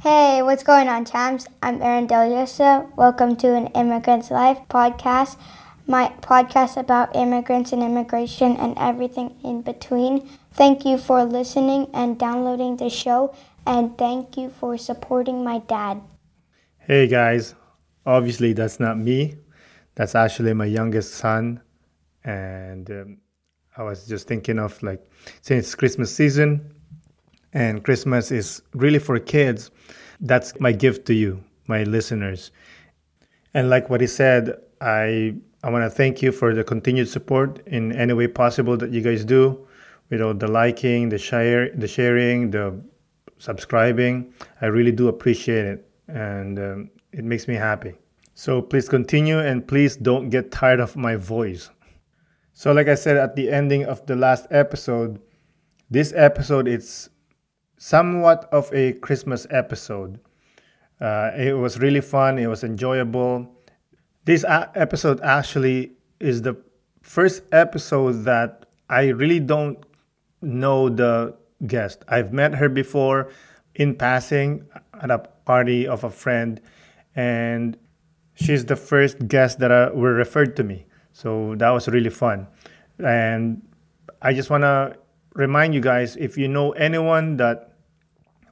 Hey, what's going on, champs? I'm Aaron Deliosa. Welcome to an Immigrant's Life podcast, my podcast about immigrants and immigration and everything in between. Thank you for listening and downloading the show, and thank you for supporting my dad. Hey guys, obviously that's not me. That's actually my youngest son. And um, I was just thinking of like, since Christmas season and Christmas is really for kids, that's my gift to you, my listeners. And like what he said, I I want to thank you for the continued support in any way possible that you guys do. You know, the liking, the share, the sharing, the subscribing. I really do appreciate it and um, it makes me happy. So please continue and please don't get tired of my voice. So like I said at the ending of the last episode, this episode it's somewhat of a Christmas episode. Uh, it was really fun. It was enjoyable. This a- episode actually is the first episode that I really don't know the guest. I've met her before in passing at a party of a friend, and she's the first guest that uh, were referred to me. So that was really fun. And I just want to remind you guys if you know anyone that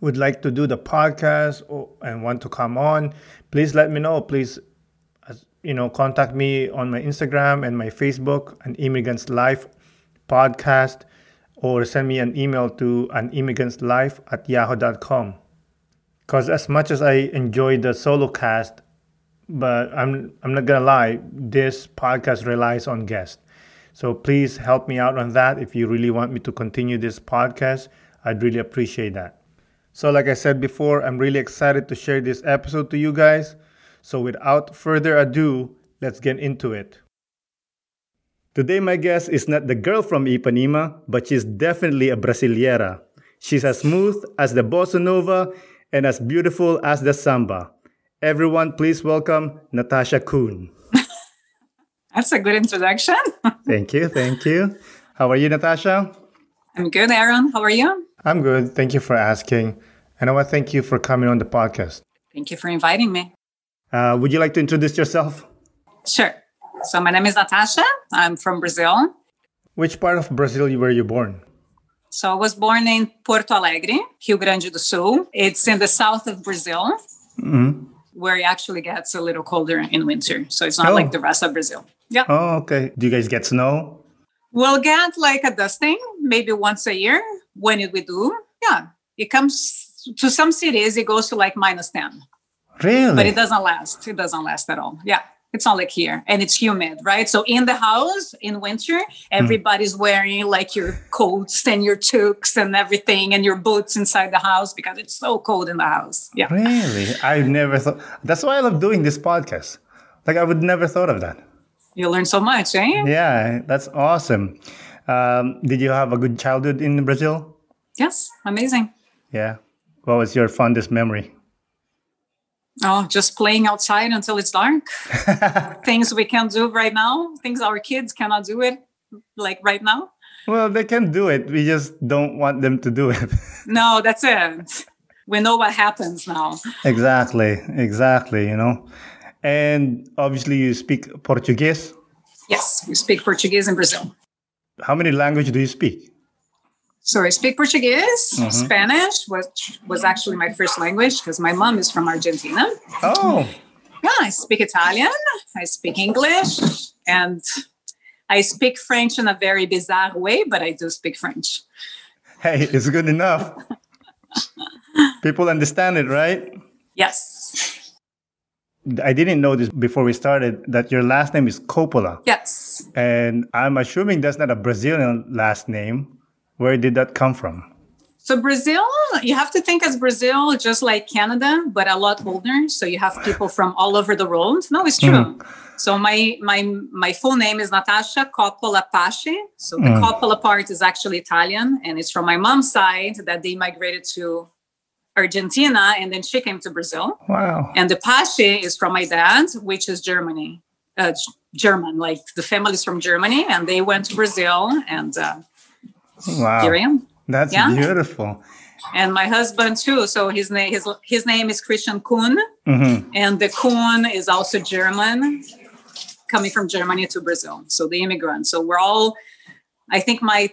would like to do the podcast or, and want to come on, please let me know. Please, you know, contact me on my Instagram and my Facebook, an Immigrants Life podcast, or send me an email to an immigrants life at yahoo.com. Because as much as I enjoy the solo cast, but I'm I'm not gonna lie, this podcast relies on guests. So please help me out on that. If you really want me to continue this podcast, I'd really appreciate that. So, like I said before, I'm really excited to share this episode to you guys. So, without further ado, let's get into it. Today, my guest is not the girl from Ipanema, but she's definitely a Brasileira. She's as smooth as the bossa nova and as beautiful as the samba. Everyone, please welcome Natasha Kuhn. That's a good introduction. thank you. Thank you. How are you, Natasha? I'm good, Aaron. How are you? I'm good. Thank you for asking. And I want to thank you for coming on the podcast. Thank you for inviting me. Uh, would you like to introduce yourself? Sure. So, my name is Natasha. I'm from Brazil. Which part of Brazil were you born? So, I was born in Porto Alegre, Rio Grande do Sul. It's in the south of Brazil. Mm-hmm where it actually gets a little colder in winter. So it's not oh. like the rest of Brazil. Yeah. Oh, okay. Do you guys get snow? We'll get like a dusting maybe once a year. When it we do, yeah, it comes to some cities. It goes to like minus ten. Really? But it doesn't last. It doesn't last at all. Yeah. It's not like here, and it's humid, right? So in the house in winter, hmm. everybody's mm. wearing like your coats and your toques and everything, and your boots inside the house because it's so cold in the house. Yeah, really? I never thought. That's why I love doing this podcast. Like I would never thought of that. You learn so much, eh? Yeah, that's awesome. Um, did you have a good childhood in Brazil? Yes, amazing. Yeah. What was your fondest memory? Oh, just playing outside until it's dark. things we can't do right now, things our kids cannot do it like right now. Well, they can do it. We just don't want them to do it. no, that's it. We know what happens now. Exactly, exactly, you know. And obviously you speak Portuguese? Yes, we speak Portuguese in Brazil. How many languages do you speak? So I speak Portuguese, mm-hmm. Spanish, which was actually my first language because my mom is from Argentina. Oh. Yeah, I speak Italian, I speak English, and I speak French in a very bizarre way, but I do speak French. Hey, it's good enough. People understand it, right? Yes. I didn't know this before we started that your last name is Coppola. Yes. And I'm assuming that's not a Brazilian last name. Where did that come from? So Brazil, you have to think as Brazil just like Canada, but a lot older. So you have people from all over the world. No, it's true. Mm. So my my my full name is Natasha Coppola Pace. So the mm. Coppola part is actually Italian, and it's from my mom's side that they migrated to Argentina, and then she came to Brazil. Wow! And the Pace is from my dad, which is Germany, uh, German. Like the family is from Germany, and they went to Brazil, and uh, Wow. Here I am. That's yeah? beautiful. and my husband too. So his name his his name is Christian Kuhn, Mm-hmm. and the Kuhn is also German, coming from Germany to Brazil. So the immigrants. So we're all, I think my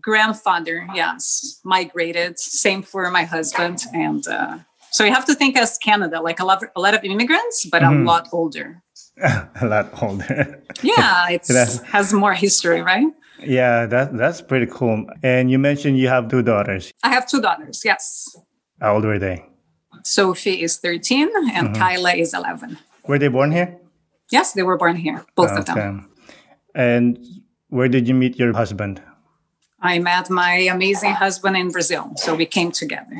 grandfather, yes, migrated. Same for my husband, and uh, so you have to think as Canada, like a lot, a lot of immigrants, but Mhm. a lot older. a lot older. Yeah, it has more history, right? yeah, that that's pretty cool. And you mentioned you have two daughters. I have two daughters. Yes, How old were they? Sophie is thirteen, and Kyla is eleven. Were they born here? Yes, they were born here, both of them. And where did you meet your husband? I met my amazing husband in Brazil, so we came together.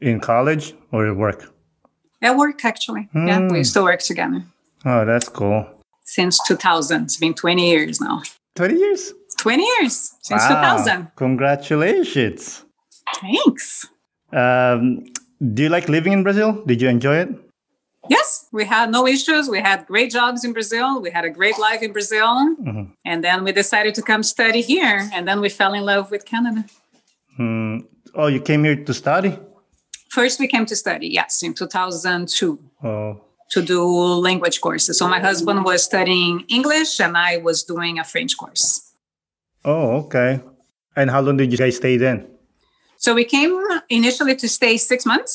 In college or at work? At work, actually. Yeah, Hmm. we used to work together Oh, that's cool. since 2000. It's been 20 years now. 20 years? 20 years since Wow. 2000. Congratulations. Thanks. Um, do you like living in Brazil? Did you enjoy it? Yes, we had no issues. We had great jobs in Brazil. We had a great life in Brazil. Mhm. And then we decided to come study here. And then we fell in love with Canada. Hmm. Oh, you came here to study? First, we came to study, yes, in 2002 Oh, to do language courses. So my husband was studying English and I was doing a French course. oh, okay. And how long did you guys stay then? So we came initially to stay six months,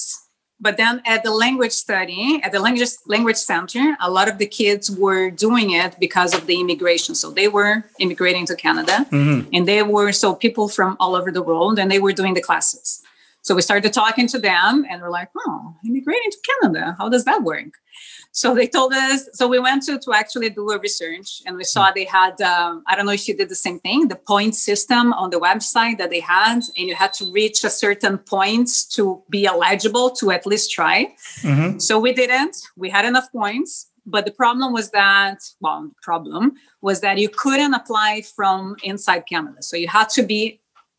but then at the language study, at the language language center, a lot of the kids were doing it because of the immigration. So they were immigrating to Canada, Mhm. and they were so people from all over the world, and they were doing the classes. So we started talking to them, and we're like, "Oh, immigrating to Canada, how does that work?" So they told us. So we went to to actually do a research, and we saw they had. Um, I don't know if you did the same thing. The point system on the website that they had, and you had to reach a certain points to be eligible to at least try. Mhm. So we didn't. We had enough points, but the problem was that well, the problem was that you couldn't apply from inside Canada. So you had to be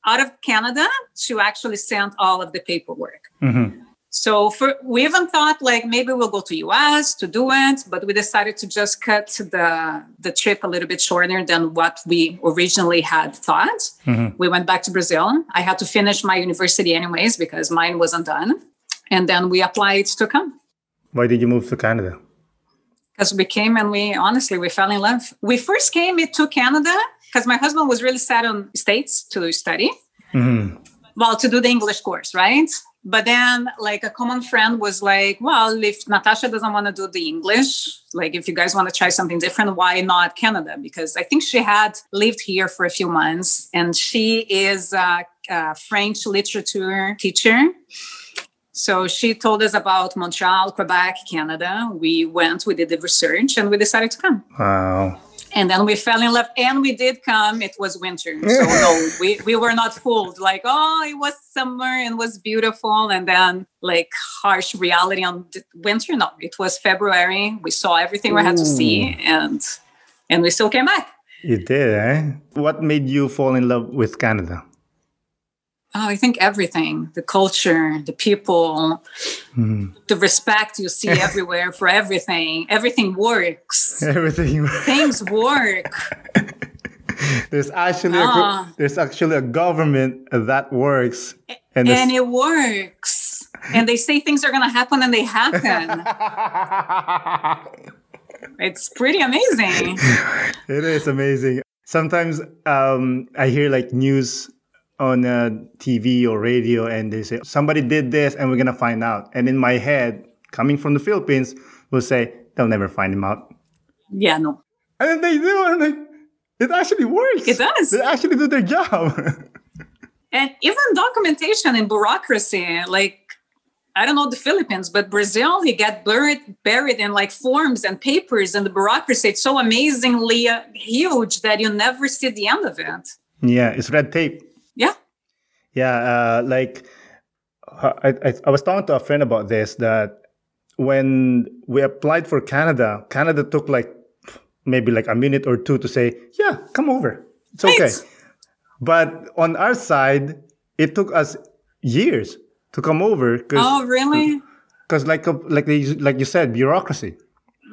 out of Canada to actually send all of the paperwork. Mhm. So for we even thought like maybe we'll go to US to do it, but we decided to just cut the the trip a little bit shorter than what we originally had thought. Mhm. We went back to Brazil. I had to finish my university anyways because mine wasn't done. And then we applied to come Why did you move to Canada? because we came and we honestly we fell in love. We first came to Canada because my husband was really set on states to study, Mhm. well, to do the English course, right? But then, like a common friend was like, "Well, if Natasha doesn't want to do the English, like if you guys want to try something different, why not Canada?" Because I think she had lived here for a few months, and she is a, a French literature teacher. So she told us about Montreal, Quebec, Canada. We went, we did the research, and we decided to come. Wow. And then we fell in love, and we did come. It was winter, so no, we, we were not fooled. Like, oh, it was summer and was beautiful, and then like harsh reality on the winter. No, it was February. We saw everything we had to see, and and we still came back. You did, eh? What made you fall in love with Canada? Oh, I think everything the culture, the people, Mhm. the respect you see everywhere for everything. Everything works. Everything. Things work. there's actually a, Ah. there's actually a government that works, and, and it works. And they say things are going to happen and they happen. it's pretty amazing. it is amazing. Sometimes um, I hear like news on uh, TV or radio, and they say somebody did this, and we're gonna find out. And in my head, coming from the Philippines, will say they'll never find him out, Yeah, no. and then they do, and like it actually works. It does. They actually do their job. And even documentation and bureaucracy, like, I don't know the Philippines, but Brazil, you get buried, buried in like forms and papers and the bureaucracy. It's so amazingly uh, huge that you never see the end of it. yeah, it's red tape. Yeah. Yeah, uh, like I, I, I was talking to a friend about this that when we applied for Canada, Canada took like maybe like a minute or two to say, "Yeah, come over, it's okay." But on our side, it took us years to come over because, Oh, really? like like like you said, bureaucracy.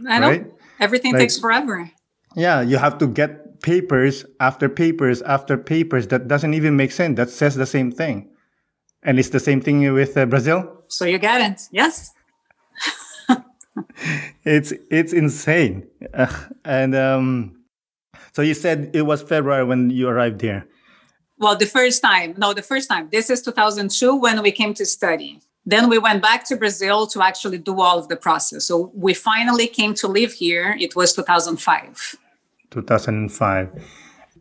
I know. Right? Everything Like- takes forever. Yeah, you have to get papers after papers after papers that doesn't even make sense. That says the same thing. And it's the same thing with uh, Brazil. So you get it. Yes. it's it's insane. Uh, and um, so you said it was February when you arrived here. Well, the first time. No, the first time. This is 2002 when we came to study. Then we went back to Brazil to actually do all of the process. So we finally came to live here. It was 2005. 2005.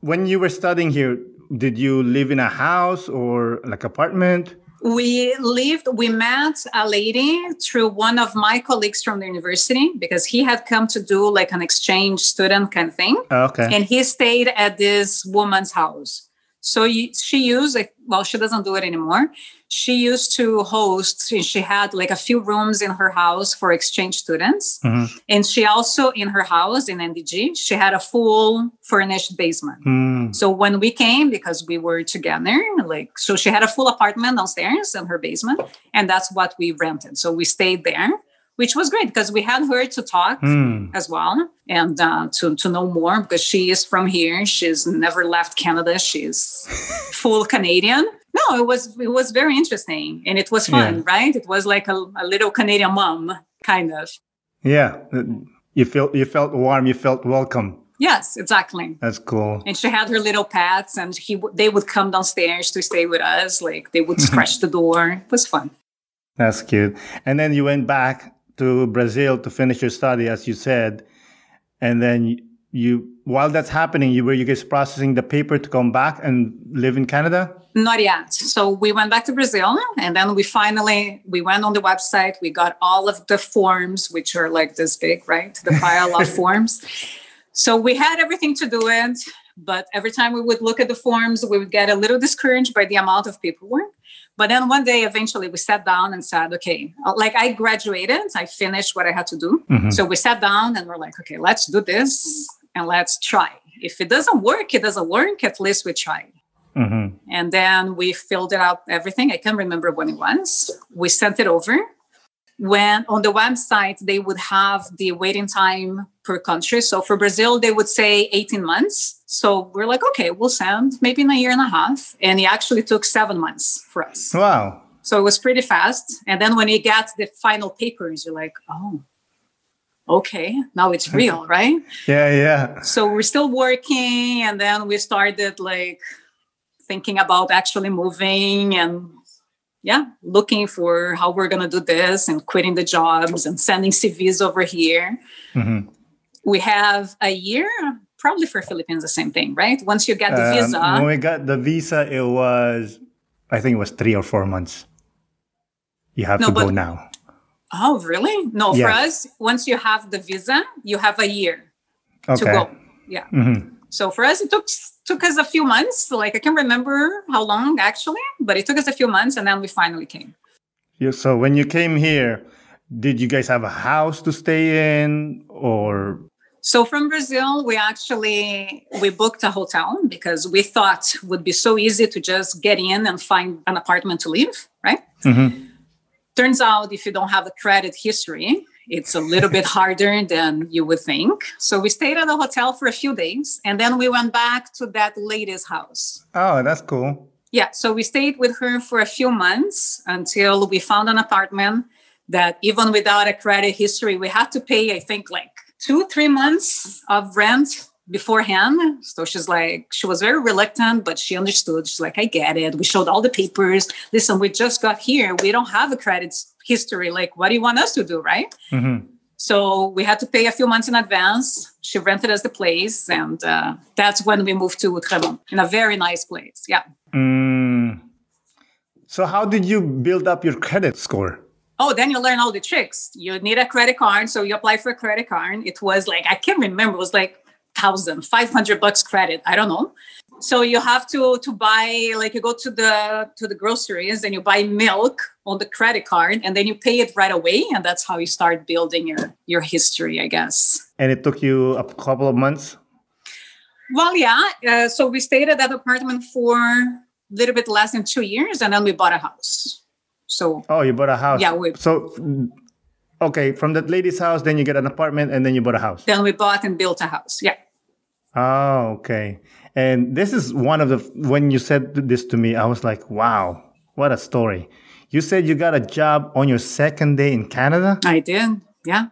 When you were studying here, did you live in a house or like apartment? We lived, we met a lady through one of my colleagues from the university because he had come to do like an exchange student kind of thing. Ah, okay. And he stayed at this woman's house. So she used, well, she doesn't do it anymore. She used to host, and she had like a few rooms in her house for exchange students. Mm-hmm. And she also, in her house in NDG, she had a full furnished basement. Mm. So when we came, because we were together, like, so she had a full apartment downstairs in her basement. And that's what we rented. So we stayed there which was great because we had her to talk mm. as well and uh, to, to know more because she is from here. She's never left Canada. She's full Canadian. No, it was it was very interesting and it was fun, yeah. right? It was like a, a, little Canadian mom, kind of. Yeah, you felt you felt warm. You felt welcome. Yes, exactly. That's cool. And she had her little pets, and he they would come downstairs to stay with us. Like they would scratch the door. It was fun. That's cute. And then you went back to Brazil to finish your study, as you said, and then you while that's happening, you were you guys processing the paper to come back and live in Canada? Not yet. So we went back to Brazil, and then we finally we went on the website. We got all of the forms, which are like this big, right? The pile of forms. So we had everything to do it, but every time we would look at the forms, we would get a little discouraged by the amount of paperwork. But then one day, eventually, we sat down and said, okay, uh, like I graduated, I finished what I had to do. Mm-hmm. So we sat down and we're like, okay, let's do this and let's try. If it doesn't work, it doesn't work. At least we tried. Mm-hmm. And then we filled it out, everything. I can't remember when it was. We sent it over when on the website they would have the waiting time per country. So for Brazil, they would say 18 months. So we're like, okay, we'll send maybe in a year and a half. And it actually took seven months for us. Wow. So it was pretty fast. And then when you get the final papers, you're like, oh, okay, now it's real, right? yeah, yeah. So we're still working. And then we started like thinking about actually moving and yeah, looking for how we're going to do this and quitting the jobs and sending CVs over here. Mm-hmm. We have a year, probably for Philippines, the same thing, right? Once you get the um, visa. When we got the visa, it was, I think it was three or four months. You have no, to but, go now. Oh, really? No, for us, once you have the visa, you have a year okay. to go. Yeah. Mm-hmm. So for us, it took took us a few months. Like I can't remember how long actually, but it took us a few months, and then we finally came. Yeah. So when you came here, did you guys have a house to stay in, or? So from Brazil, we actually we booked a hotel because we thought it would be so easy to just get in and find an apartment to live, right? Mm-hmm. Turns out, if you don't have a credit history, it's a little bit harder than you would think. So we stayed at the hotel for a few days and then we went back to that lady's house. Oh, that's cool. Yeah. So we stayed with her for a few months until we found an apartment that even without a credit history, we had to pay, I think, like two, three months of rent beforehand. So she's like, she was very reluctant, but she understood. She's like, I get it. We showed all the papers. Listen, we just got here. We don't have a credit history. Like, what do you want us to do? Right. Mm-hmm. So we had to pay a few months in advance. She rented us the place. And uh, that's when we moved to Tremont in a very nice place. Yeah. Mm. So, how did you build up your credit score? Oh, then you learn all the tricks. You need a credit card. So you apply for a credit card. It was like, I can't remember, it was like thousand, five hundred bucks credit. I don't know. So you have to to buy like you go to the to the groceries and you buy milk on the credit card and then you pay it right away and that's how you start building your your history, I guess. And it took you a couple of months. Well, yeah. Uh, so we stayed at that apartment for a little bit less than two years, and then we bought a house. So oh, you bought a house. Yeah. We, so okay, from that lady's house, then you get an apartment, and then you bought a house. Then we bought and built a house. Yeah. Oh, okay. And this is one of the when you said this to me, I was like, wow, what a story. You said you got a job on your second day in Canada? I did, yeah.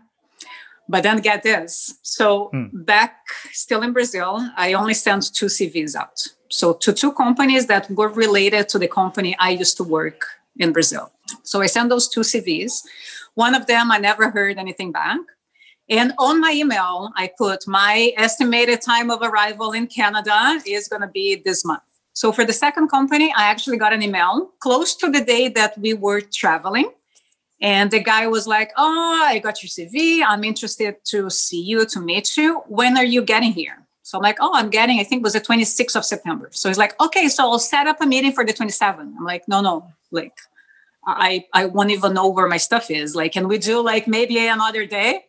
But then get this. So hmm. back still in Brazil, I only sent two CVs out. So to two companies that were related to the company I used to work in Brazil. So I sent those two CVs. One of them I never heard anything back. And on my email, I put my estimated time of arrival in Canada is going to be this month. So for the second company, I actually got an email close to the day that we were traveling. And the guy was like, Oh, I got your CV. I'm interested to see you, to meet you. When are you getting here? So I'm like, Oh, I'm getting, I think it was the 26th of September. So he's like, Okay, so I'll set up a meeting for the 27th. I'm like, No, no, like, I, I won't even know where my stuff is. Like, can we do like maybe another day?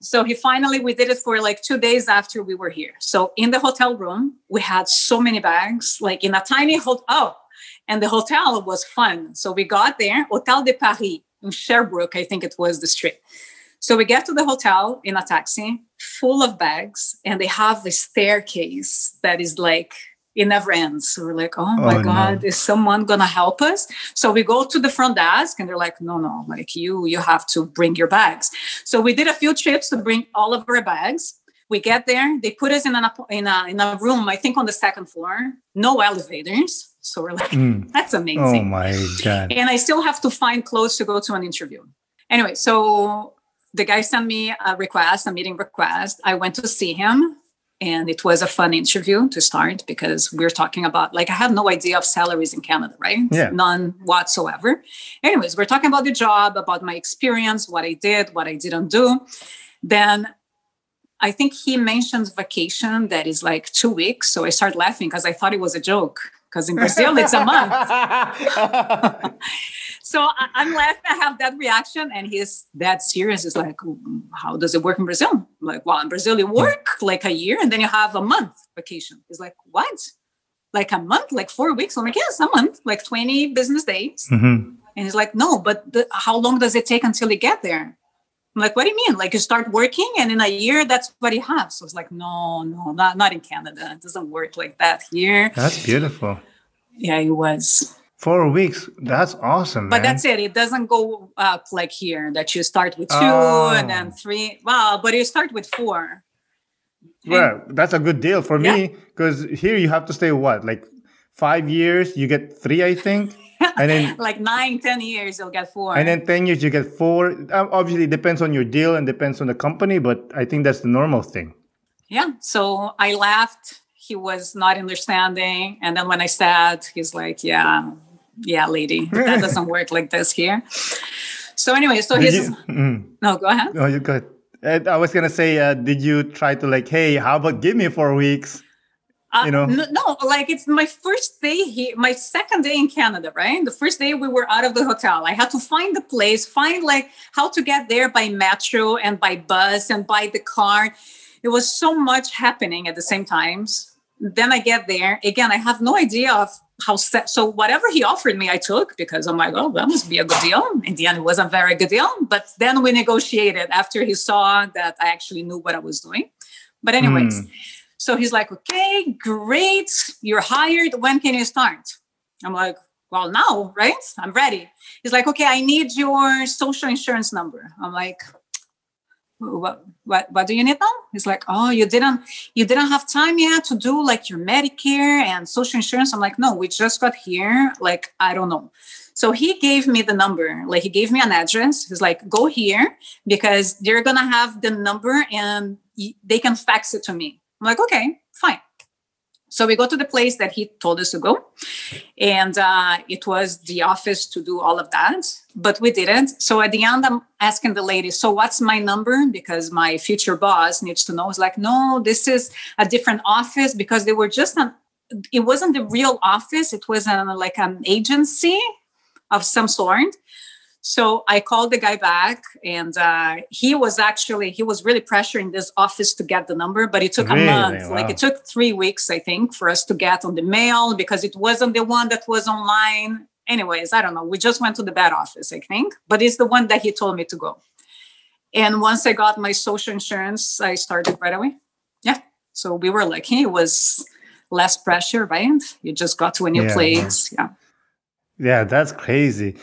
So he finally, we did it for like two days after we were here. So in the hotel room, we had so many bags, like in a tiny hotel. Oh, and the hotel was fun. So we got there, Hotel de Paris in Sherbrooke, I think it was the street. So we get to the hotel in a taxi full of bags, and they have a staircase that is like it never ends. So we're like, oh my oh, God, no. is someone gonna help us? So we go to the front desk and they're like, no, no, like you, you have to bring your bags. So we did a few trips to bring all of our bags. We get there, they put us in a in a in a room, I think on the second floor, no elevators. So we're like, mm. that's amazing. Oh my God. And I still have to find clothes to go to an interview. Anyway, so the guy sent me a request, a meeting request. I went to see him and it was a fun interview to start because we are talking about like i have no idea of salaries in canada right? Yeah. none whatsoever. Anyways we're talking about the job about my experience what i did what i didn't do. Then i think he mentions vacation that is like two weeks. So i started laughing because i thought it was a joke because in brazil it's a month so I, am laughing. I have that reaction, and he's that serious. It's like, how does it work in Brazil? I'm like, well, in Brazil, you work like a year, and then you have a month vacation. He's like, what? Like a month, like four weeks? I'm like, yes, a month, like 20 business days. Mm-hmm. And he's like, no, but the, how long does it take until you get there? I'm like, what do you mean? Like you start working and in a year that's what you have. So it's like, no, no, not not in Canada. It doesn't work like that here. That's beautiful. Yeah, it was. Four weeks. That's awesome. But that's it. It doesn't go up like here that you start with two oh. and then three. Wow, but you start with four. Well, that's a good deal for yeah. me because here you have to stay what, like five years? You get three, I think. And then like nine, ten years, you'll get four. And then ten years, you get four. Um, obviously, it depends on your deal and depends on the company, but I think that's the normal thing. Yeah. So I laughed. He was not understanding, and then when I said, he's like, "Yeah, yeah, lady, that doesn't work like this here. So anyway, so he's you, mm, no, go ahead. No, you good. I was gonna say, uh, did you try to like, hey, how about give me four weeks? Uh, you know, no, no, like it's my first day here, my second day in Canada, right? The first day we were out of the hotel. I had to find the place, find like how to get there by metro and by bus and by the car. It was so much happening at the same times. Then I get there again. I have no idea of how set, so whatever he offered me, I took because I'm like, oh, that must be a good deal. In the end, it wasn't a very good deal. But then we negotiated after he saw that I actually knew what I was doing. But anyways, mm. so he's like, okay, great, you're hired. When can you start? I'm like, well, now, right? I'm ready. He's like, okay, I need your social insurance number. I'm like, what, what what do you need now? He's like oh you didn't you didn't have time yet to do like your medicare and social insurance. I'm like no we just got here like i don't know. So he gave me the number like he gave me an address. He's like go here because they're gonna have the number and they can fax it to me. I'm like okay fine so we go to the place that he told us to go, and uh, it was the office to do all of that, but we didn't. So at the end, I'm asking the lady, "So what's my number?" Because my future boss needs to know. It's like, "No, this is a different office because they were just an. It wasn't the real office. It was an, like an agency of some sort." So I called the guy back, and uh, he was actually he was really pressuring this office to get the number, but it took really? a month. Wow. Like it took three weeks, I think, for us to get on the mail because it wasn't the one that was online. Anyways, I don't know. We just went to the bad office, I think, but it's the one that he told me to go. And once I got my social insurance, I started right away. Yeah. So we were lucky. It was less pressure, right? You just got to a new yeah, place. Yeah. Yeah, that's crazy.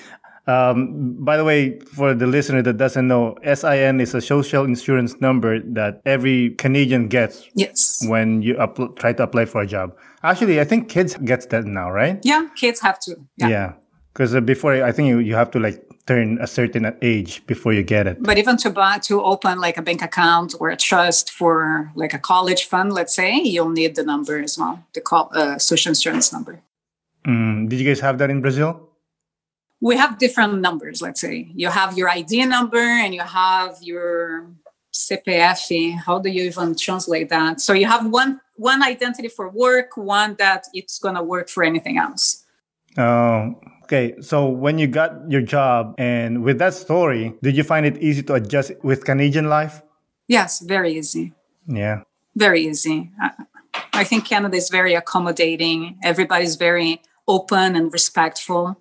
Um, by the way, for the listener that doesn't know, SIN is a social insurance number that every Canadian gets Yes. when you try to apply for a job. Actually, I think kids gets that now, right? Yeah, kids have to. Yeah. Yeah, because uh, before I think you, you have to like turn a certain age before you get it. But even to buy to open like a bank account or a trust for like a college fund, let's say, you'll need the number as well, the call, uh, social insurance number. Mm, did you guys have that in Brazil? We have different numbers. Let's say you have your ID number and you have your CPF. How do you even translate that? So you have one one identity for work, one that it's gonna work for anything else. Oh, okay. So when you got your job and with that story, did you find it easy to adjust with Canadian life? Yes, very easy. Yeah. very easy. I, I think Canada is very accommodating. Everybody's very open and respectful.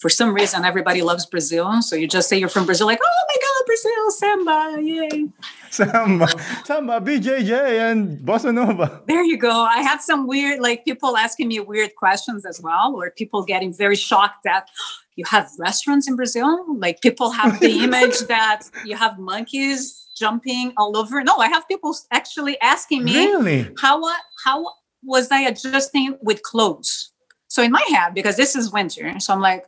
For some reason, everybody loves Brazil. So you just say you're from Brazil, like, oh my God, Brazil, samba, yay. Samba, Samba, BJJ, and Bossa Nova. There you go. I had some weird, like people asking me weird questions as well, or people getting very shocked that you have restaurants in Brazil. Like people have the image that you have monkeys jumping all over. No, I have people actually asking me, Really? how how was I adjusting with clothes? So in my head, because this is winter, so I'm like,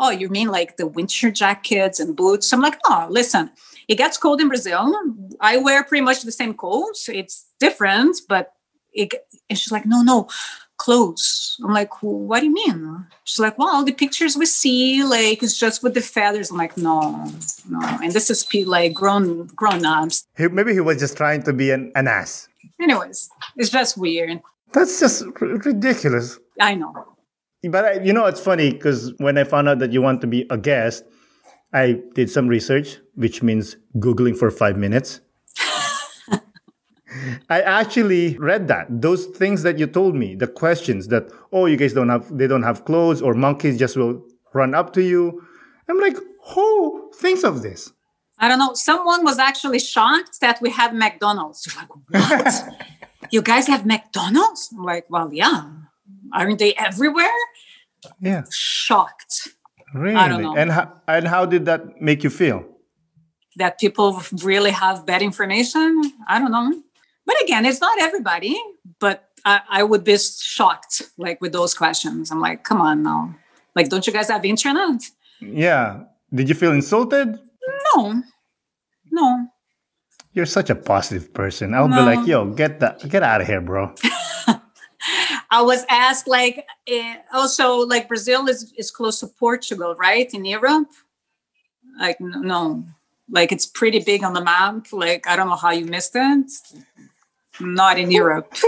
oh, you mean like the winter jackets and boots? I'm like, oh, listen, it gets cold in Brazil. I wear pretty much the same coats. It's different, but it. And she's like, no, no, clothes. I'm like, what do you mean? She's like, well, the pictures we see, like it's just with the feathers. I'm like, no, no, and this is like grown grown ups. He, maybe he was just trying to be an, an ass. Anyways, it's just weird. That's just r- ridiculous. I know. But I, you know, it's funny because when I found out that you want to be a guest, I did some research, which means Googling for five minutes. I actually read that those things that you told me, the questions that oh, you guys don't have, they don't have clothes, or monkeys just will run up to you. I'm like, who thinks of this? I don't know. Someone was actually shocked that we had McDonald's. They're like, what? you guys have McDonald's? I'm like, well, yeah. Aren't they everywhere? Yeah, Shocked really. And how, and how did that make you feel? that people really have bad information. I don't know. But again, it's not everybody, but I, I would be shocked like with those questions. I'm like, come on now. Like, don't you guys have internet? Yeah. Did you feel insulted? No. No. You're such a positive person. I'll be like, yo, get that, get out of here, bro. I was asked like eh, also like Brazil is is close to Portugal, right? In Europe. Like no, like it's pretty big on the map. Like I don't know how you missed it. Not in Europe.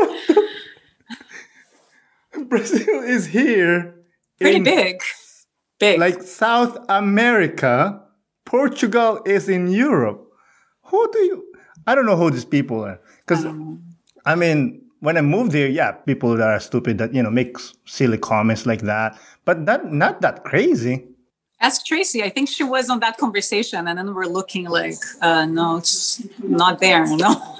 Brazil is here. Pretty in, big. Big. Like South America. Portugal is in Europe. Who do you? I don't know who these people are. Because I mean, when I moved here, yeah, people that are stupid that you know make silly comments like that, but not not that crazy. Ask Tracy. I think she was on that conversation, and then we're looking like, uh, no, it's not there. No.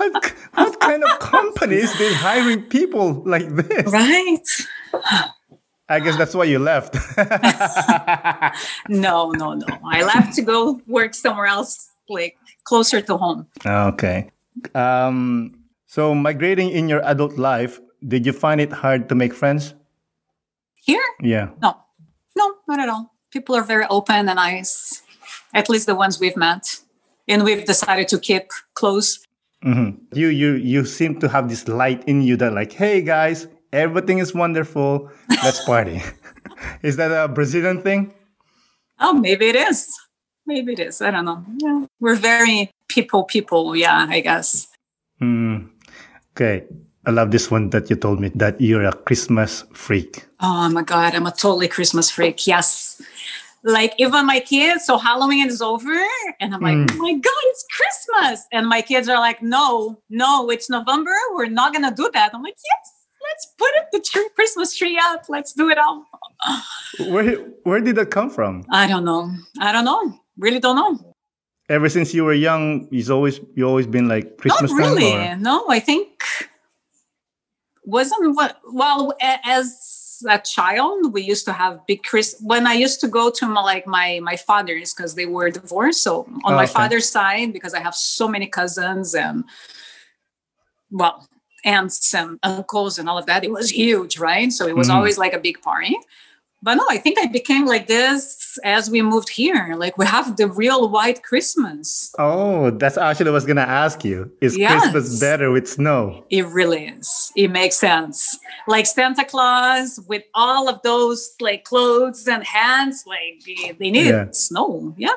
What what kind of companies they hiring people like this? right. I guess that's why you left. No, no, no. I left to go work somewhere else, like closer to home. Okay. Um, so migrating in your adult life, did you find it hard to make friends? Here? Yeah. No, no, not at all. People are very open and nice, at least the ones we've met. And we've decided to keep close. hmm You you you seem to have this light in you that like, hey guys, everything is wonderful. Let's party. is that a Brazilian thing? Oh, maybe it is. Maybe it is. I don't know. Yeah. We're very people, people. Yeah, I guess. Hmm. Okay. I love this one that you told me that you're a Christmas freak. Oh my God, I'm a totally Christmas freak. Yes. Like even my kids, so Halloween is over, and I'm like, Mm. oh my God, it's Christmas. And my kids are like, no, no, it's November. We're not gonna do that. I'm like, yes, let's put it, the tree, Christmas tree up. Let's do it all. Where where did that come from? I don't know. I don't know. Really don't know. Ever since you were young, you've always you always been like Christmas not really. No, I think wasn't what well as a child, we used to have big Chris. When I used to go to my, like my my father's because they were divorced. So on Oh, my okay. father's side, because I have so many cousins and well aunts and uncles and all of that, it was huge, right? So it was Mhm. always like a big party. But no, I think I became like this as we moved here. Like we have the real white Christmas. Oh, that's actually what I was gonna ask you. Is Yes. Christmas better with snow? It really is. It makes sense. Like Santa Claus with all of those like clothes and hats, like they, need Yeah. snow. Yeah.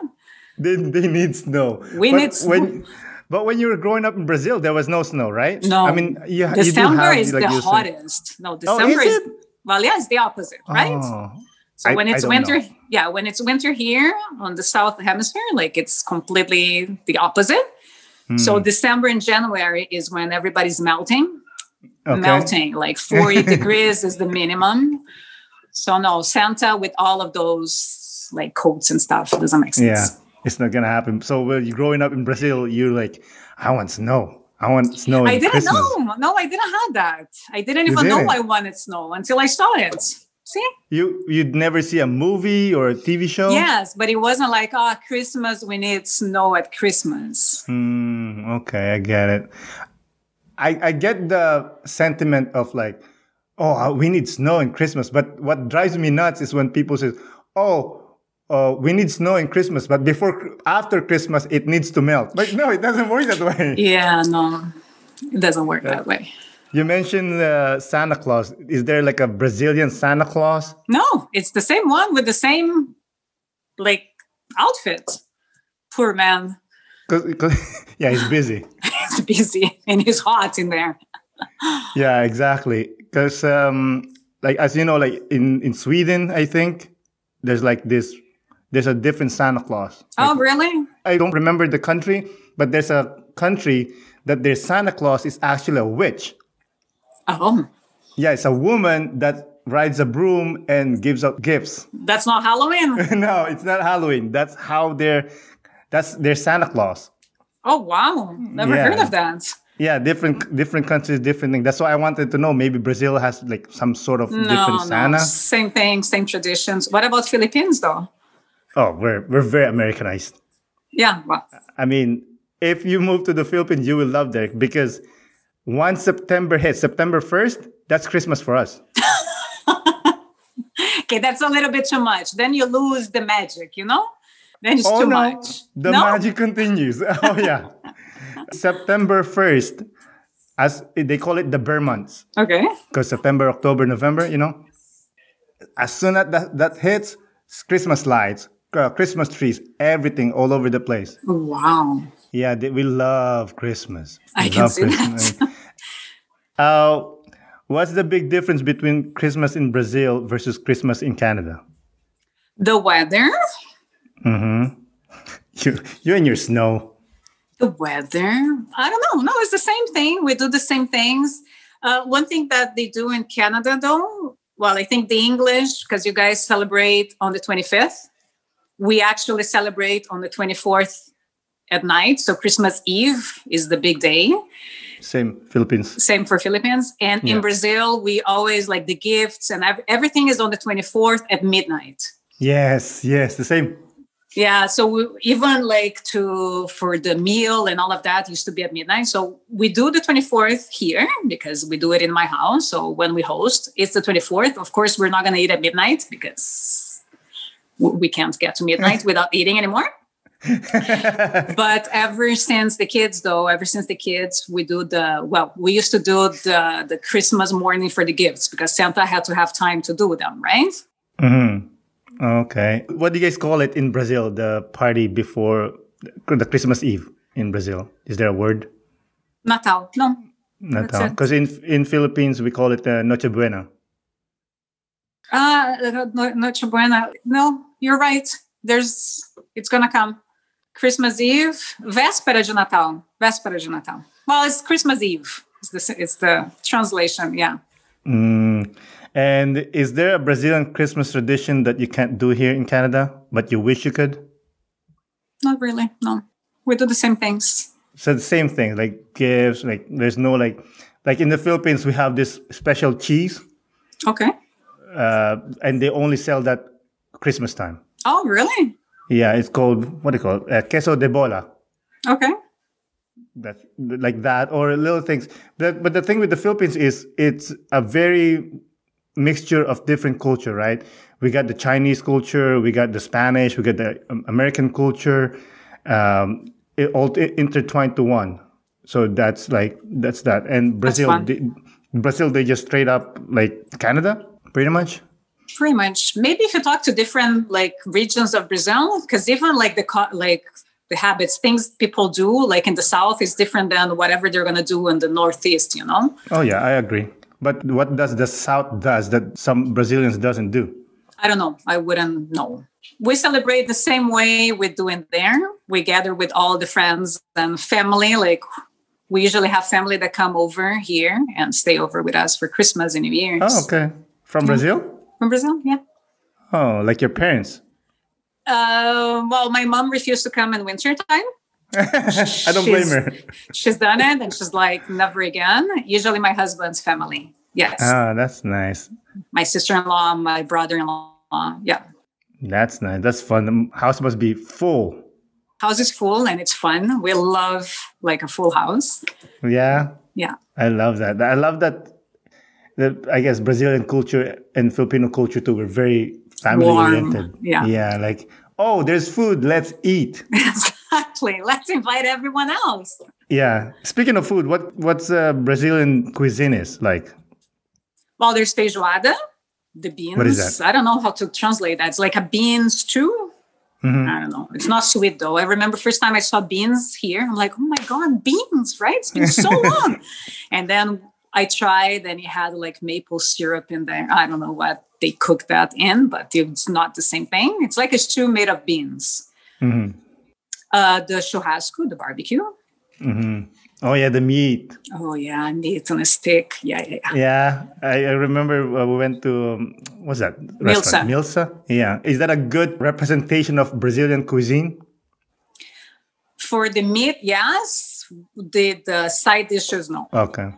They, they need snow. We But need snow. when but when you were growing up in Brazil, there was no snow, right? No. I mean, you, you do December have, is like, the hottest. No, Oh, December is is, well, yeah, it's the opposite, right? Oh. So I- when it's winter, know. yeah, when it's winter here on the south hemisphere, like it's completely the opposite. So Hmm. December and January is when everybody's melting. Okay. melting like 40 degrees is the minimum so no santa with all of those like coats and stuff doesn't make sense Yeah, it's not gonna happen. So when you're growing up in Brazil, you're like, I want snow. I want snow. i didn't Christmas. know no i didn't have that i didn't You even know didn't? i wanted snow until i saw it see You you'd never see a movie or a TV show. yes but it wasn't like oh christmas we need snow at christmas Hmm, okay, I get it. I I get the sentiment of like, oh, we need snow in Christmas. But what drives me nuts is when people say, oh. Uh, we need snow in Christmas, but before after Christmas it needs to melt. But no, it doesn't work that way. yeah no it doesn't work that way You mentioned uh, Santa Claus. Is there like a Brazilian Santa Claus? no it's the same one with the same like outfit poor man Cause, 'cause- yeah, he's busy. he's busy and it's hot in there. Yeah, exactly. Because, um, like, as you know, like in, in Sweden, I think there's like this, there's a different Santa Claus. Oh, really? I don't remember the country, but there's a country that their Santa Claus is actually a witch. Oh, Yeah, it's a woman that rides a broom and gives out gifts. that's not Halloween. no, it's not Halloween. That's how their, that's their Santa Claus. Oh, wow. Never Yeah. heard of that. Yeah, different different countries, different thing. That's why I wanted to know. Maybe Brazil has like some sort of No, different no. Santa. Same thing, same traditions. What about Philippines, though? Oh, we're we're very Americanized. Yeah, well, I mean, if you move to the Philippines, you will love there because once September hits, September first, that's Christmas for us. okay, that's a little bit too much. Then you lose the magic, you know? Then it's oh too no, much. the no? magic continues. Oh yeah, September first, as they call it, the ber months. Okay. because September, October, November, you know, as soon as that, that hits, it's Christmas lights, uh, Christmas trees, everything all over the place. Wow. Yeah, they, we love Christmas. I We can love see Christmas. uh, what's the big difference between Christmas in Brazil versus Christmas in Canada? The weather. Mm-hmm. You, you and your snow. The weather. I don't know. No, it's the same thing. We do the same things. Uh, one thing that they do in Canada, though, well, I think the English, because you guys celebrate on the 25th, we actually celebrate on the 24th at night. So Christmas Eve is the big day. Same Philippines. Same for Philippines. And Yeah. in Brazil, we always like the gifts and everything is on the 24th at midnight. Yes, yes, the same. Yeah, so we, even like to for the meal and all of that used to be at midnight. So we do the 24th here because we do it in my house. So when we host, it's the 24th. Of course, we're not going to eat at midnight because we can't get to midnight without eating anymore. but ever since the kids though ever since the kids we do the well we used to do the the christmas morning for the gifts because santa had to have time to do them right Mm-hmm. Okay. What do you guys call it in Brazil? The party before the Christmas Eve in Brazil. Is there a word? natal no Natal. Because in in Philippines we call it uh, Noche Buena. Ah, uh, no, Noche Buena. No, you're right. There's, it's gonna come. Christmas Eve, véspera de Natal. Véspera de Natal. Well, it's Christmas Eve. It's the, it's the translation. Yeah. Mm. And is there a Brazilian Christmas tradition that you can't do here in Canada, but you wish you could? Not really. No, we do the same things. So the same thing, like gifts. Like there's no like, like in the Philippines we have this special cheese. Okay. uh, and they only sell that Christmas time. Oh, really? Yeah, it's called what do you call it? Uh, queso de bola. Okay. That's like that, or little things. But but the thing with the Philippines is it's a very mixture of different culture, right? We got the Chinese culture, we got the Spanish, we got the um, American culture, um, it all i- intertwined to one. So that's like that's that. And Brazil, they, Brazil, they just straight up like Canada, pretty much. Pretty much. Maybe if you talk to different like regions of Brazil, because even like the like the habits, things people do like in the south is different than whatever they're gonna do in the northeast. You know. Oh yeah, I agree. But what does the South does that some Brazilians doesn't do? I don't know. I wouldn't know. We celebrate the same way we do in there. We gather with all the friends and family. Like we usually have family that come over here and stay over with us for Christmas and New Year's. Oh, okay. From Brazil? From Brazil, yeah. Oh, like your parents. Uh, well, my mom refused to come in winter time. I don't blame her. She's done it and she's like, never again. Usually my husband's family. Yes. Ah, that's nice. my sister-in-law, my brother-in-law. Yeah. That's nice. That's fun. The house must be full. House is full and it's fun. We love like a full house. Yeah, Yeah. I love that. I love that. That I guess Brazilian culture and Filipino culture too. We're very family oriented. Yeah. yeah. Like, oh, there's food. Let's eat. Exactly. Let's invite everyone else. Yeah. Speaking of food, what what's uh, Brazilian cuisine is like? Well, there's feijoada, the beans. What is that? I don't know how to translate that. It's like a bean stew. Mhm. I don't know. It's not sweet though. I remember first time I saw beans here. I'm like, oh my god, beans! Right? It's been so long. and then I tried, and it had like maple syrup in there. I don't know what they cooked that in, but it's not the same thing. It's like a stew made of beans. Mhm. Uh, the churrasco, the barbecue. Mhm. Oh yeah, the meat. Oh yeah, meat on a stick. Yeah, yeah, yeah. Yeah, I, I remember uh, we went to um, what's that restaurant? Milsa. Yeah, is that a good representation of Brazilian cuisine? For the meat, yes. The the side dishes, no. Okay.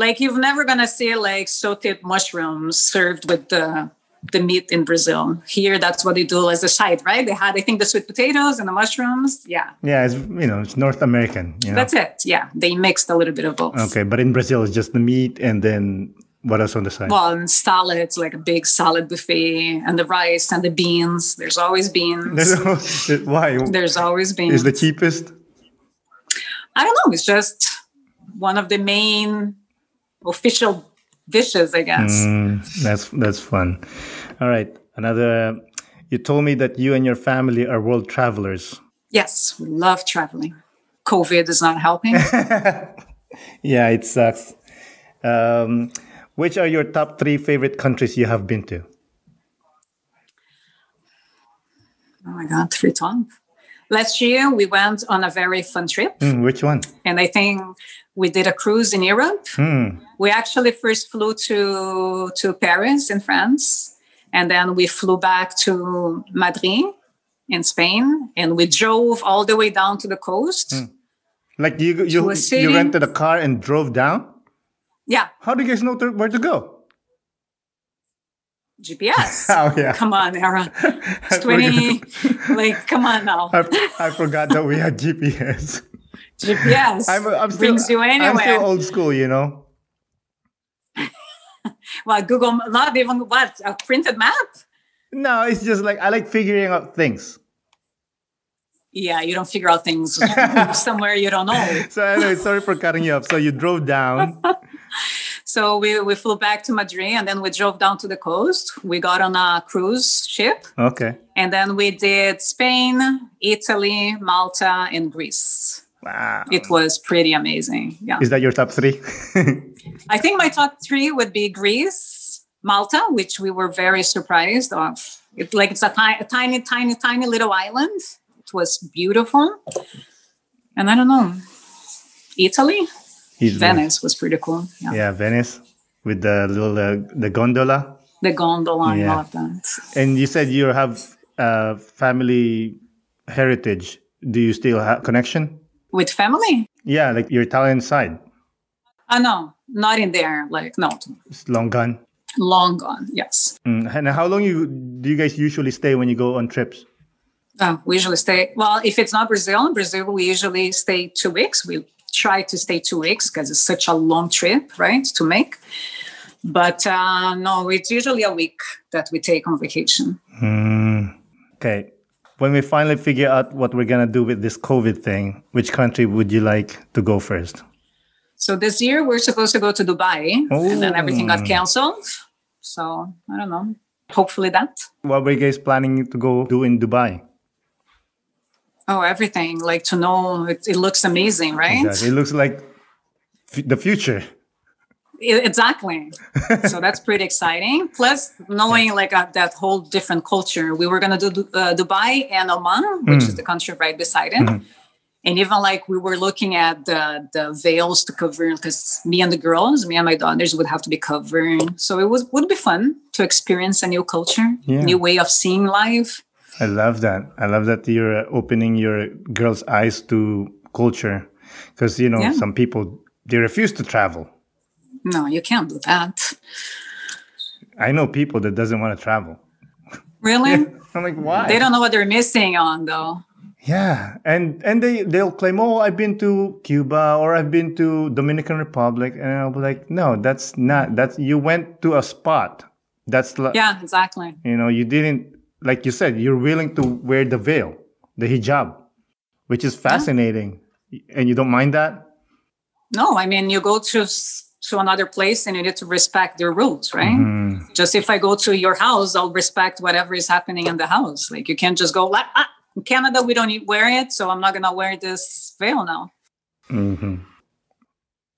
Like you're never gonna see like sauteed mushrooms served with the the meat in Brazil. Here, that's what they do as a side, right? They had, I think, the sweet potatoes and the mushrooms. Yeah, Yeah, it's you know it's North American. You know? that's it. Yeah, they mixed a little bit of both. Okay, but in Brazil it's just the meat and then what else on the side? Well, and salads, like a big salad buffet, and the rice and the beans. There's always beans. Why? There's always beans. Is the cheapest? I don't know. It's just one of the main official dishes, I guess. Mm, that's that's fun. All right, another. You told me that you and your family are world travelers. Yes, we love traveling. COVID is not helping. Yeah, it sucks. Um, which are your top three favorite countries you have been to? oh my God, three times. Last year, we went on a very fun trip, Hmm, which one? and I think we did a cruise in Europe. Hmm. We actually first flew to to Paris in France, and then we flew back to Madrid in Spain, and we drove all the way down to the coast. Like you you you rented a car and drove down? Yeah, How do you guys know to, where to go? GPS. Oh yeah. Come on, Aaron. It's 20, like, come on now. I, I forgot that we had GPS. GPS I'm, I'm still brings you anywhere. I'm still old school, you know. well, Google, not even what, a printed map? No, it's just like I like figuring out things. Yeah, you don't figure out things somewhere you don't know. So anyway, sorry for cutting you off. So you drove down. So we, we flew back to Madrid and then we drove down to the coast. We got on a cruise ship Okay. and then we did Spain, Italy, Malta, and Greece. Wow. It was pretty amazing. Yeah. Is that your top three? I think my top three would be Greece, Malta, which we were very surprised of. It, like it's a, ti- a tiny, tiny, tiny little island. It was beautiful. And I don't know, Italy, Italy. Venice was pretty cool. Yeah. Yeah, Venice with the little uh, the gondola. The gondola and Yeah. all of that. And you said you have uh, family heritage. Do you still have connection? With family? Yeah, like your Italian side. Oh, no, not in there. Like, no, It's long gone. Long gone, yes. Mm, And how long you do you guys usually stay when you go on trips? Uh, we usually stay, well, if it's not Brazil, in Brazil, we usually stay two weeks. We try to stay two weeks because it's such a long trip, right, to make. But uh, no, it's usually a week that we take on vacation. Mm, okay. When we finally figure out what we're gonna do with this COVID thing, which country would you like to go first? So this year we're supposed to go to Dubai and then everything got canceled. So I don't know. Hopefully that. What were you guys planning to go do in Dubai? Oh, everything. Like to know it, it looks amazing, right? Exactly. It looks like f- the future. Exactly. so that's pretty exciting. Plus, knowing like uh, that whole different culture. We were gonna do uh, Dubai and Oman, which is the country right beside it. And even like we were looking at the the veils to cover because me and the girls, me and my daughters would have to be covered. So it was would be fun to experience a new culture, Yeah. new way of seeing life. I love that. I love that you're opening your girls' eyes to culture, because you know Yeah. some people they refuse to travel. No, you can't do that. I know people that doesn't want to travel. Really? I'm like, why? They don't know what they're missing on though. Yeah, and and they they'll claim, oh, I've been to Cuba or I've been to Dominican Republic, and I'll be like, no, that's not. That's you went to a spot. That's like, Yeah, exactly. you know, you didn't like you said, you're willing to wear the veil, the hijab, which is fascinating, and you don't mind that. No, I mean you go to to another place and you need to respect their rules, right? Mm, Just if I go to your house, I'll respect whatever is happening in the house. Like you can't just go like ah, in Canada we don't wear it, so I'm not gonna wear this veil now. hmm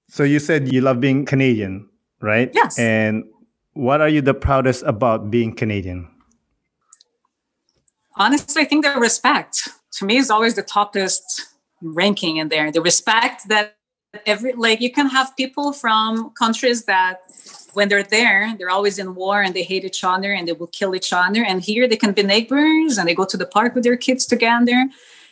So you said you love being Canadian, right? Yes. And what are you the proudest about being Canadian? Honestly, I think the respect to me is always the toppest ranking in there. The respect that every like you can have people from countries that when they're there, they're always in war and they hate each other and they will kill each other. And here they can be neighbors and they go to the park with their kids together.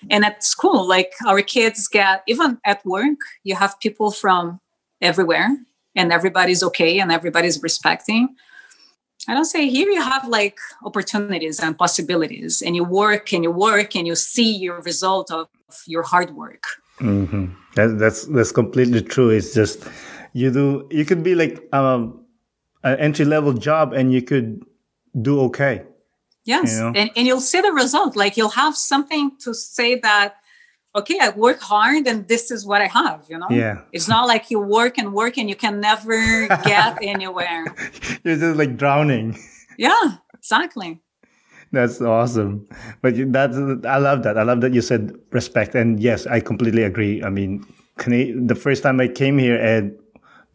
And at school, like our kids get even at work, you have people from everywhere and everybody's okay and everybody's respecting. I don't say here you have like opportunities and possibilities, and you work and you work and you see your result of your hard work. Hmm That, that's that's completely true. It's just you do you could be like um, an entry level job and you could do okay. Yes. You know? And, and you'll see the result. Like you'll have something to say that, okay, I work hard and this is what I have, you know? Yeah, It's not like you work and work and you can never get anywhere. you're just like drowning. Yeah, exactly. That's awesome. But that's I love that. I love that you said respect. And yes, I completely agree. I mean, the first time I came here and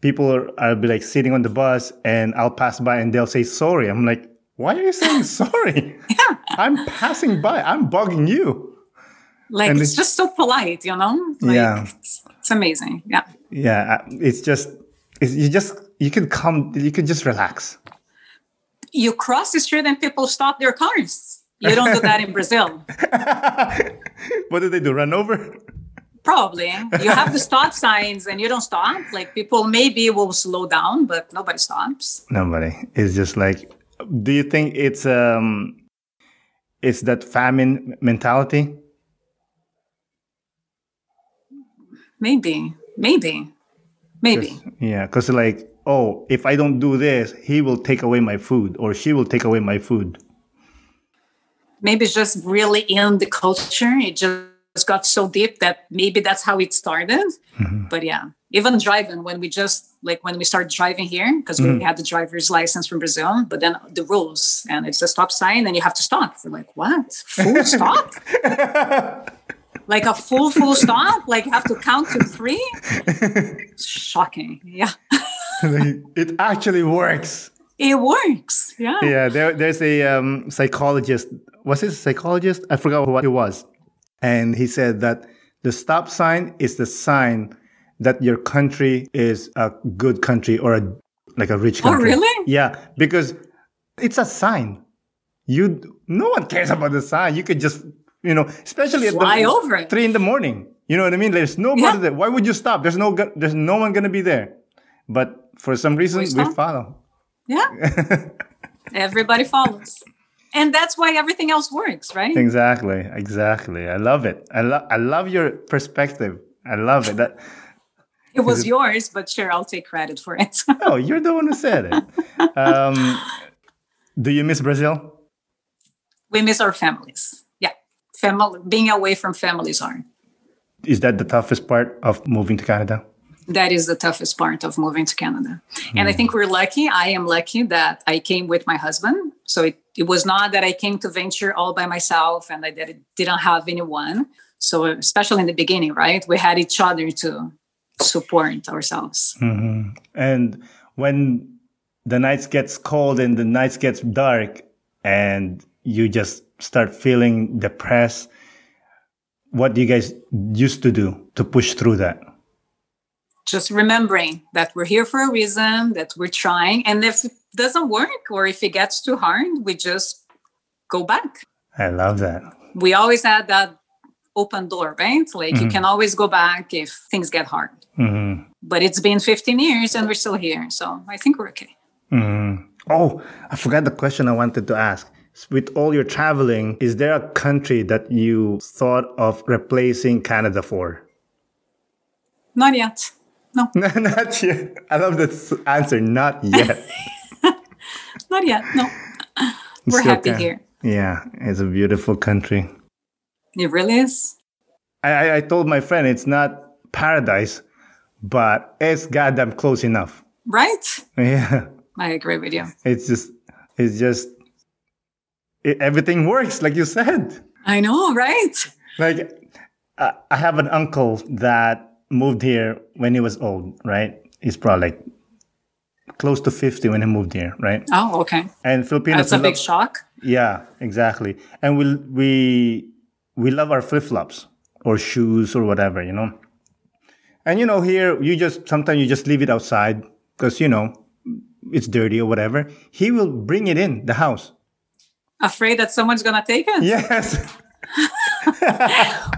people are I'll be like sitting on the bus and I'll pass by and they'll say sorry. I'm like, why are you saying sorry? Yeah. I'm passing by. I'm bugging you. Like And it's it- just so polite, you know? Like, Yeah. It's, it's amazing. Yeah. Yeah, it's just it's, you just you can come you can just relax. You cross the street and people stop their cars. You don't do that in Brazil. what do they do? Run over? Probably. You have the stop signs and you don't stop. Like people maybe will slow down, but nobody stops. Nobody. It's just like. Do you think it's um, it's that famine mentality? Maybe. Maybe. Maybe. 'Cause- Yeah, because like, oh, if I don't do this, he will take away my food, or she will take away my food. Maybe it's just really in the culture. It just got so deep that maybe that's how it started. Mm-hmm. But yeah, even driving, when we just like when we started driving here, because we mm. had the driver's license from Brazil, but then the rules and it's a stop sign and you have to stop. We're like, what? Full stop? like a full, full stop? Like you have to count to three? Shocking. Yeah. it actually works. It works. Yeah. Yeah, there, there's a um, psychologist. Was it a psychologist? I forgot what it was. And he said that the stop sign is the sign that your country is a good country or a like a rich country. Oh, really? Yeah, because it's a sign. You no one cares about the sign. You could just you know, especially Fly at the, over it. three in the morning. You know what I mean? There's nobody Yeah. there. Why would you stop? There's no there's no one gonna be there. But for some reason we, stop. follow. Yeah. Everybody follows. And that's why everything else works, right? Exactly. Exactly. I love it. I love I love your perspective. I love it. That it was yours, but sure, I'll take credit for it. oh, you're the one who said it. Um, do you miss Brazil? We miss our families. Yeah. Family being away from families hard. Is that the toughest part of moving to Canada? That is the toughest part of moving to Canada. Mm. And I think we're lucky. I am lucky that I came with my husband. So it, it was not that I came to venture all by myself and I did, didn't have anyone. So especially in the beginning, right? We had each other to support ourselves. Mm-hmm. And when the nights gets cold and the nights gets dark and you just start feeling depressed, what do you guys used to do to push through that? Just remembering that we're here for a reason, that we're trying. And if it doesn't work or if it gets too hard, we just go back. I love that. We always had that open door, right? Like mm-hmm. you can always go back if things get hard. Mm-hmm. But it's been 15 years and we're still here. So I think we're okay. Mm-hmm. Oh, I forgot the question I wanted to ask. With all your traveling, is there a country that you thought of replacing Canada for? Not yet. No. not yet. I love this answer. Not yet. not yet. No. We're Still happy can. here. Yeah, it's a beautiful country. It really is. I, I told my friend it's not paradise, but it's goddamn close enough. Right? Yeah. I agree with you. It's just, it's just, it, everything works, like you said. I know, right? Like, I have an uncle that moved here when he was old, right? He's probably like close to 50 when he moved here, right? Oh, okay. And Filipinos. That's a big shock. Yeah, exactly. And we we we love our flip flops or shoes or whatever, you know. And you know, here you just sometimes you just leave it outside because you know it's dirty or whatever. He will bring it in the house. Afraid that someone's gonna take it. Yes.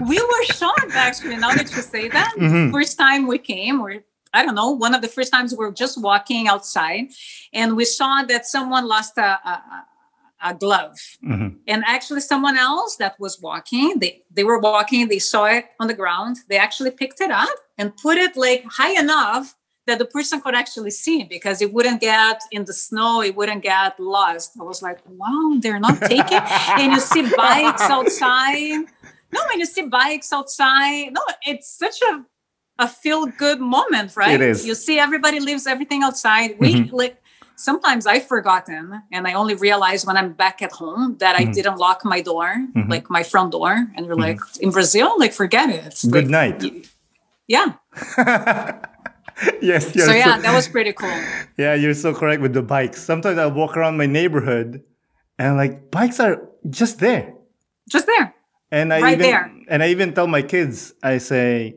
we were shocked actually now that you say that mm-hmm. first time we came or i don't know one of the first times we were just walking outside and we saw that someone lost a, a, a glove mm-hmm. and actually someone else that was walking they, they were walking they saw it on the ground they actually picked it up and put it like high enough that the person could actually see because it wouldn't get in the snow, it wouldn't get lost. I was like, wow, they're not taking. and you see bikes outside. No, when you see bikes outside, no, it's such a a feel good moment, right? It is. You see everybody leaves everything outside. We mm-hmm. like sometimes I've forgotten and I only realize when I'm back at home that mm-hmm. I didn't lock my door, mm-hmm. like my front door. And we're mm-hmm. like, in Brazil, like forget it. Good like, night. yeah. yes, yes. So yeah, so, that was pretty cool. Yeah, you're so correct with the bikes. Sometimes I walk around my neighborhood and like bikes are just there. Just there. And I right even, there. And I even tell my kids, I say,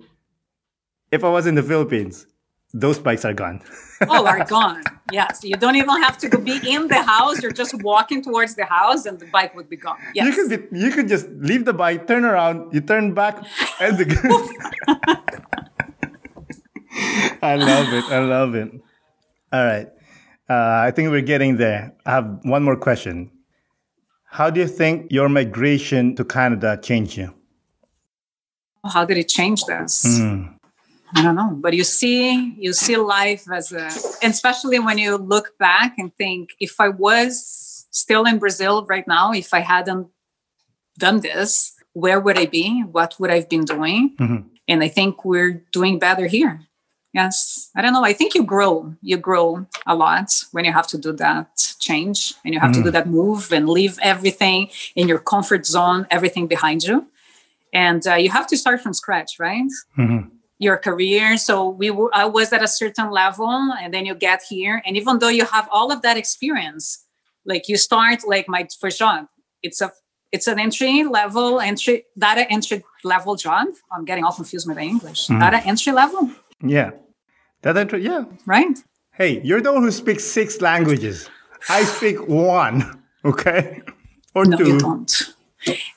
if I was in the Philippines, those bikes are gone. oh, are gone. Yes. You don't even have to be in the house. You're just walking towards the house and the bike would be gone. Yes. You could be, you could just leave the bike, turn around, you turn back and the I love it. I love it. All right. Uh, I think we're getting there. I have one more question. How do you think your migration to Canada changed you? How did it change this? Mm. I don't know, but you see, you see life as a, and especially when you look back and think, if I was still in Brazil right now, if I hadn't done this, where would I be? What would I've been doing? Mm-hmm. And I think we're doing better here yes. I don't know. I think you grow. You grow a lot when you have to do that change and you have mm-hmm. to do mm. that move and leave everything in your comfort zone everything behind you. And uh, you have to start from scratch right? Mm-hmm. your career. So we were i was at a certain level and then you get here. And even though you have all of that experience like you start like my first job it's a it's an entry level entry data entry level job. I'm getting all confused with the english. Mm-hmm. data entry level yeah. That intro, yeah. Right. Hey, you're the one who speaks six languages. I speak one, okay? Or no, two. you don't.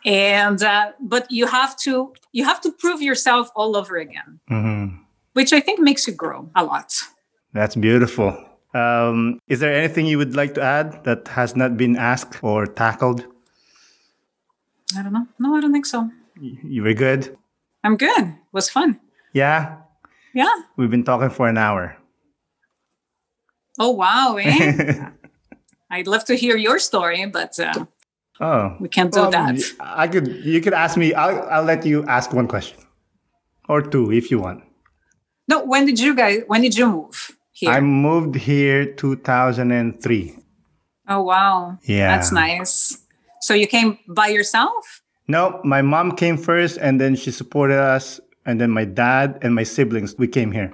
And uh, but you have to you have to prove yourself all over again, mm-hmm. which I think makes you grow a lot. That's beautiful. Um, is there anything you would like to add that has not been asked or tackled? I don't know. No, I don't think so. You were good? I'm good. It was fun. Yeah? Yeah. We've been talking for an hour. Oh, wow. Eh? I'd love to hear your story, but uh, oh, we can't do well, that. I could. You could ask me. I'll. I'll let you ask one question, or two if you want. No. When did you guys? When did you move here? I moved here 2003. oh, wow. Yeah. That's nice. So you came by yourself? No, my mom came first, and then she supported us, and then my dad and my siblings. We came here.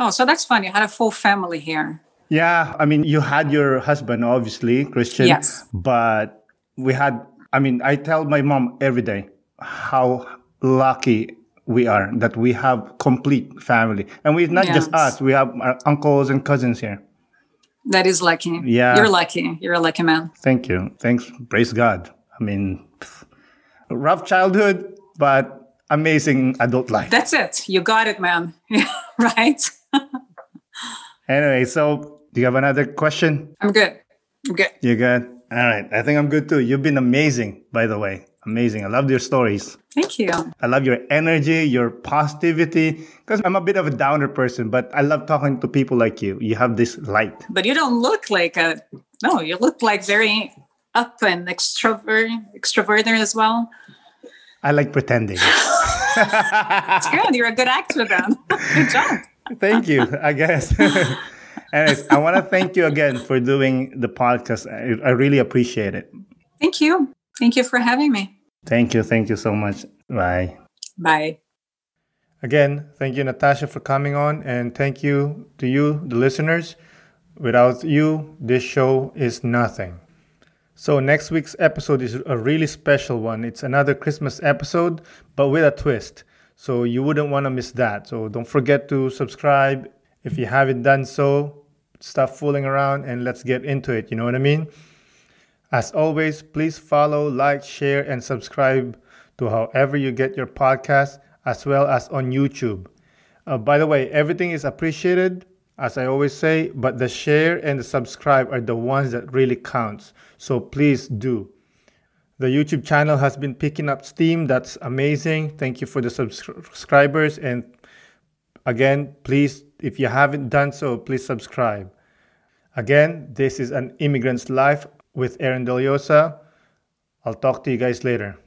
Oh, so that's fun. You had a full family here. Yeah, I mean, you had your husband, obviously, Christian. Yes. But we had, I mean, I tell my mom every day how lucky we are that we have complete family. And we not just us, we have our uncles and cousins here. That is lucky. Yeah. You're lucky. You're a lucky man. Thank you. Thanks. Praise God. I mean, pff, rough childhood, but amazing adult life. That's it. You got it, man. right? Anyway, so do you have another question? I'm good. I'm good. You good? All right. I think I'm good too. You've been amazing, by the way. Amazing. I love your stories. Thank you. I love your energy, your positivity. Because I'm a bit of a downer person, but I love talking to people like you. You have this light. But you don't look like a no, you look like very up and extrovert extroverted as well. I like pretending. It's good. You're a good actor then. good job. thank you, I guess. Anyways, I want to thank you again for doing the podcast. I, I really appreciate it. Thank you. Thank you for having me. Thank you. Thank you so much. Bye. Bye. Again, thank you, Natasha, for coming on, and thank you to you, the listeners. Without you, this show is nothing. So, next week's episode is a really special one. It's another Christmas episode, but with a twist. So, you wouldn't want to miss that. So, don't forget to subscribe. If you haven't done so, stop fooling around and let's get into it. You know what I mean? As always, please follow, like, share, and subscribe to however you get your podcast, as well as on YouTube. Uh, by the way, everything is appreciated, as I always say, but the share and the subscribe are the ones that really counts. So please do. The YouTube channel has been picking up steam. That's amazing. Thank you for the subscribers. And again, please, if you haven't done so, please subscribe. Again, this is an immigrant's life with Aaron Deliosa. I'll talk to you guys later.